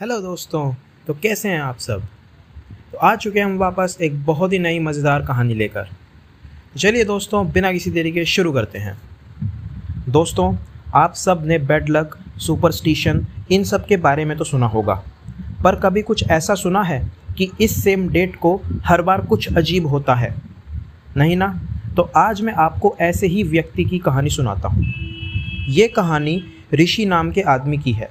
Hello दोस्तों तो कैसे हैं आप सब? तो आ चुके हैं हम वापस एक बहुत ही नई मज़ेदार कहानी लेकर। चलिए दोस्तों, बिना किसी देरी के शुरू करते हैं। दोस्तों, आप सबने बेड लक सुपरस्टिशन इन सब के बारे में तो सुना होगा। पर कभी कुछ ऐसा सुना है कि इस सेम डेट को हर बार कुछ अजीब होता है? नहीं ना? तो आज मैं आपको ऐसे ही व्यक्ति की कहानी सुनाता हूँ। ये कहानी ऋषि नाम के आदमी की है।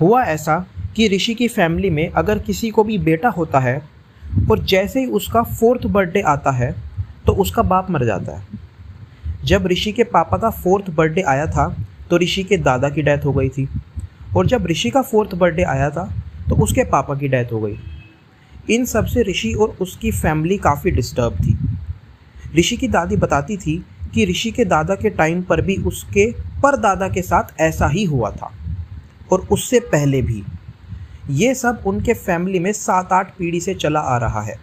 हुआ ऐसा कि ऋषि की फैमिली में अगर किसी को भी बेटा होता है और जैसे ही उसका फोर्थ बर्थडे आता है तो उसका बाप मर जाता है। जब ऋषि के पापा का फोर्थ बर्थडे आया था तो ऋषि के दादा की डेथ हो गई थी। और जब ऋषि का फोर्थ बर्थडे आया था तो उसके पापा की डेथ हो गई। इन सबसे ऋषि और उसकी फैमिली काफ़ी डिस्टर्ब थी। ऋषि की दादी बताती थी कि ऋषि के दादा के टाइम पर भी उसके परदादा के साथ ऐसा ही हुआ था। और उससे पहले भी। ये सब उनके फैमिली में सात आठ पीढ़ी से चला आ रहा है।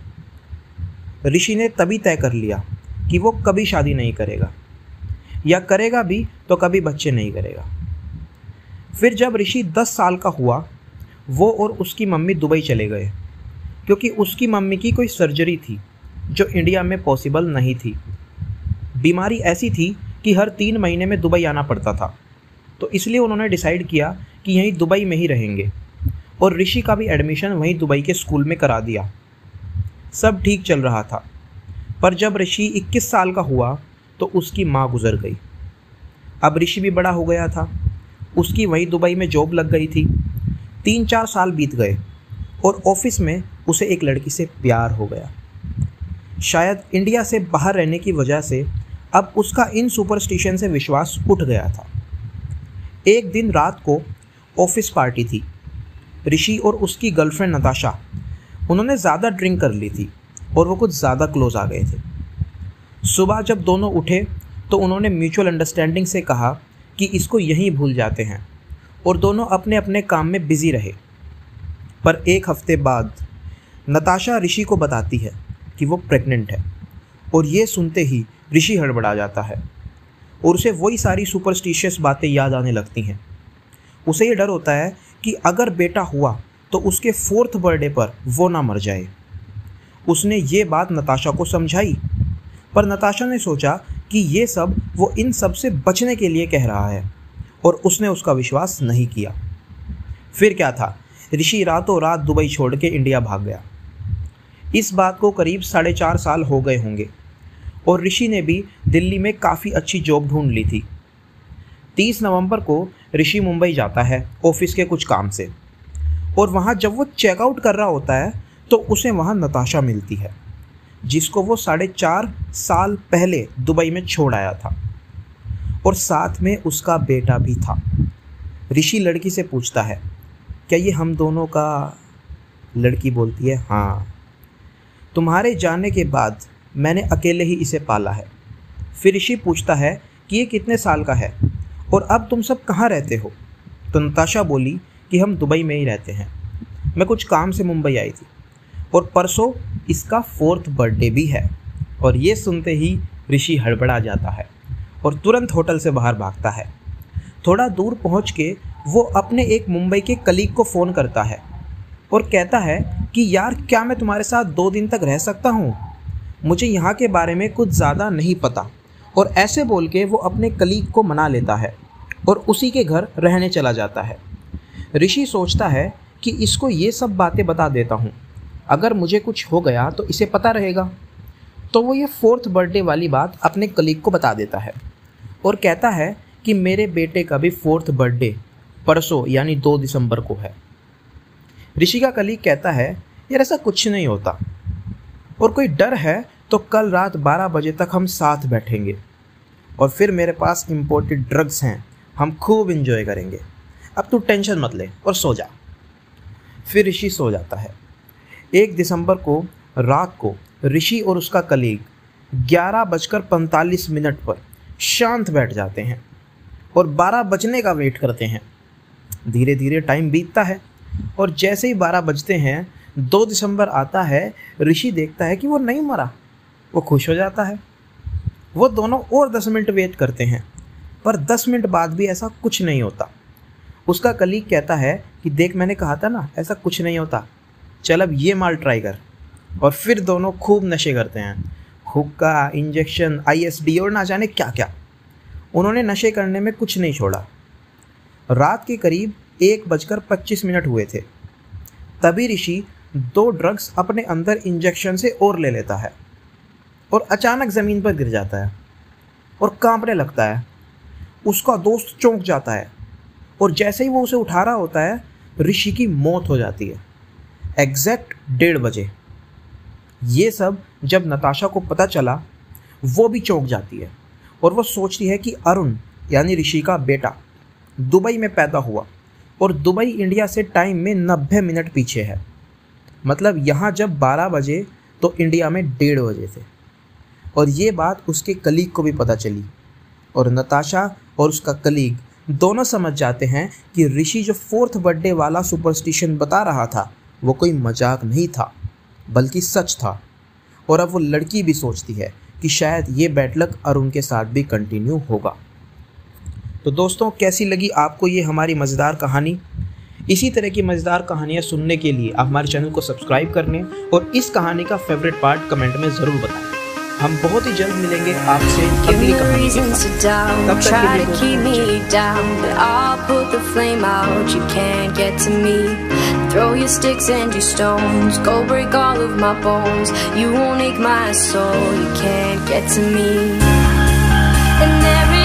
ऋषि ने तभी तय कर लिया कि वो कभी शादी नहीं करेगा। या करेगा भी तो कभी बच्चे नहीं करेगा। फिर जब ऋषि दस साल का हुआ, वो और उसकी मम्मी दुबई चले गए। क्योंकि उसकी मम्मी की कोई सर्जरी थी, जो इंडिया में पॉसिबल नहीं थी। बीमारी ऐसी थी कि हर तीन महीने में दुबई आना पड़ता था। तो इसलिए उन्होंने डिसाइड किया कि यहीं दुबई में ही रहेंगे। और ऋषि का भी एडमिशन वहीं दुबई के स्कूल में करा दिया। सब ठीक चल रहा था। पर जब ऋषि 21 साल का हुआ तो उसकी माँ गुजर गई। अब ऋषि भी बड़ा हो गया था। उसकी वहीं दुबई में जॉब लग गई थी। तीन चार साल बीत गए और ऑफ़िस में उसे एक लड़की से प्यार हो गया। शायद इंडिया से बाहर रहने की वजह से अब उसका इन सुपरस्टिशन से विश्वास उठ गया था। एक दिन रात को ऑफ़िस पार्टी थी। ऋषि और उसकी गर्लफ्रेंड नताशा। उन्होंने ज़्यादा ड्रिंक कर ली थी और वो कुछ ज़्यादा क्लोज आ गए थे। सुबह जब दोनों उठे तो उन्होंने म्यूचुअल अंडरस्टैंडिंग से कहा कि इसको यहीं भूल जाते हैं और दोनों अपने अपने काम में बिज़ी रहे। पर एक हफ़्ते बाद नताशा ऋषि को बताती है कि वो प्रेग्नेंट है और ये सुनते ही ऋषि हड़बड़ा जाता है और उसे वही सारी सुपरस्टिशियस बातें याद आने लगती हैं। उसे ये डर होता है कि अगर बेटा हुआ तो उसके फोर्थ बर्थडे पर वो ना मर जाए। उसने ये बात नताशा को समझाई। पर नताशा ने सोचा कि ये सब वो इन सबसे बचने के लिए कह रहा है, और उसने उसका विश्वास नहीं किया। फिर क्या था? ऋषि रातों रात दुबई छोड़ के इंडिया भाग गया। इस बात को करीब साढ़े चार साल हो गए होंगे, और ऋषि ने भी दिल्ली में काफ़ी अच्छी जॉब ढूंढ ली थी। तीस नवंबर को ऋषि मुंबई जाता है ऑफ़िस के कुछ काम से। और वहाँ जब वो चेकआउट कर रहा होता है तो उसे वहाँ नताशा मिलती है, जिसको वो साढ़े चार साल पहले दुबई में छोड़ आया था। और साथ में उसका बेटा भी था। ऋषि लड़की से पूछता है, क्या ये हम दोनों का लड़की बोलती है हाँ। तुम्हारे जाने के बाद मैंने अकेले ही इसे पाला है। फिर ऋषि पूछता है कि ये कितने साल का है? और अब तुम सब कहाँ रहते हो? तो नताशा बोली कि हम दुबई में ही रहते हैं। मैं कुछ काम से मुंबई आई थी और परसों इसका फोर्थ बर्थडे भी है और ये सुनते ही ऋषि हड़बड़ा जाता है और तुरंत होटल से बाहर भागता है। थोड़ा दूर पहुँच के वो अपने एक मुंबई के कलीग को फ़ोन करता है और कहता है कि, यार, क्या मैं तुम्हारे साथ दो दिन तक रह सकता हूँ? मुझे यहाँ के बारे में कुछ ज़्यादा नहीं पता। और ऐसे बोल के वो अपने कलीग को मना लेता है और उसी के घर रहने चला जाता है। ऋषि सोचता है कि इसको ये सब बातें बता देता हूँ। अगर मुझे कुछ हो गया तो इसे पता रहेगा। तो वो ये फोर्थ बर्थडे वाली बात अपने कलीग को बता देता है और कहता है कि मेरे बेटे का भी फोर्थ बर्थडे परसों यानी दो दिसंबर को है। ऋषि का कलीग कहता है, यार ऐसा कुछ नहीं होता। और कोई डर है तो कल रात 12 बजे तक हम साथ बैठेंगे। और फिर मेरे पास इम्पोर्टेड ड्रग्स हैं। हम खूब इन्जॉय करेंगे। अब तू टेंशन मत ले और सो जा। फिर ऋषि सो जाता है। एक दिसंबर को, रात को, ऋषि और उसका कलीग ग्यारह बजकर पैंतालीस मिनट पर शांत बैठ जाते हैं और बारह बजने का वेट करते हैं। धीरे धीरे टाइम बीतता है और जैसे ही बारह बजते हैं, दो दिसंबर आता है, ऋषि देखता है कि वो नहीं मरा। वो खुश हो जाता है। वो दोनों और दस मिनट वेट करते हैं। पर दस मिनट बाद भी ऐसा कुछ नहीं होता। उसका कलीग कहता है कि देख मैंने कहा था ना, ऐसा कुछ नहीं होता। चल अब ये माल ट्राई कर। और फिर दोनों खूब नशे करते हैं। हुक्का इंजेक्शन आईएसडी और ना जाने क्या क्या उन्होंने नशे करने में कुछ नहीं छोड़ा। रात के करीब एक बजकर पच्चीस मिनट हुए थे। तभी ऋषि दो ड्रग्स अपने अंदर इंजेक्शन से और ले लेता है। और अचानक ज़मीन पर गिर जाता है और कांपने लगता है। उसका दोस्त चौंक जाता है और जैसे ही वो उसे उठा रहा होता है, ऋषि की मौत हो जाती है। एग्जैक्ट डेढ़ बजे। ये सब जब नताशा को पता चला, वो भी चौंक जाती है और वो सोचती है कि अरुण, यानी ऋषि का बेटा, दुबई में पैदा हुआ और दुबई, इंडिया से टाइम में नब्बे मिनट पीछे है। मतलब यहाँ जब 12 बजे तो इंडिया में डेढ़ बजे थे। और ये बात उसके कलीग को भी पता चली। और नताशा और उसका कलीग दोनों समझ जाते हैं कि ऋषि जो फोर्थ बर्थडे वाला सुपरस्टिशन बता रहा था, वो कोई मज़ाक नहीं था, बल्कि सच था। और अब वो लड़की भी सोचती है कि शायद ये बैड लक अरुण के साथ भी कंटिन्यू होगा। तो दोस्तों, कैसी लगी आपको ये हमारी मज़ेदार कहानी? इसी तरह की मज़ेदार कहानियाँ सुनने के लिए आप हमारे चैनल को सब्सक्राइब करने और इस कहानी का फेवरेट पार्ट कमेंट में ज़रूर बताएँ। हम बहुत ही जल्द मिलेंगे आपसे अगली कहानी के साथ तब तक के लिए keep me down, but I'll put the flame out. You can't get to me. Throw your sticks and your stones. Go break all of my bones. You won't ache my soul. You can't get to me. And there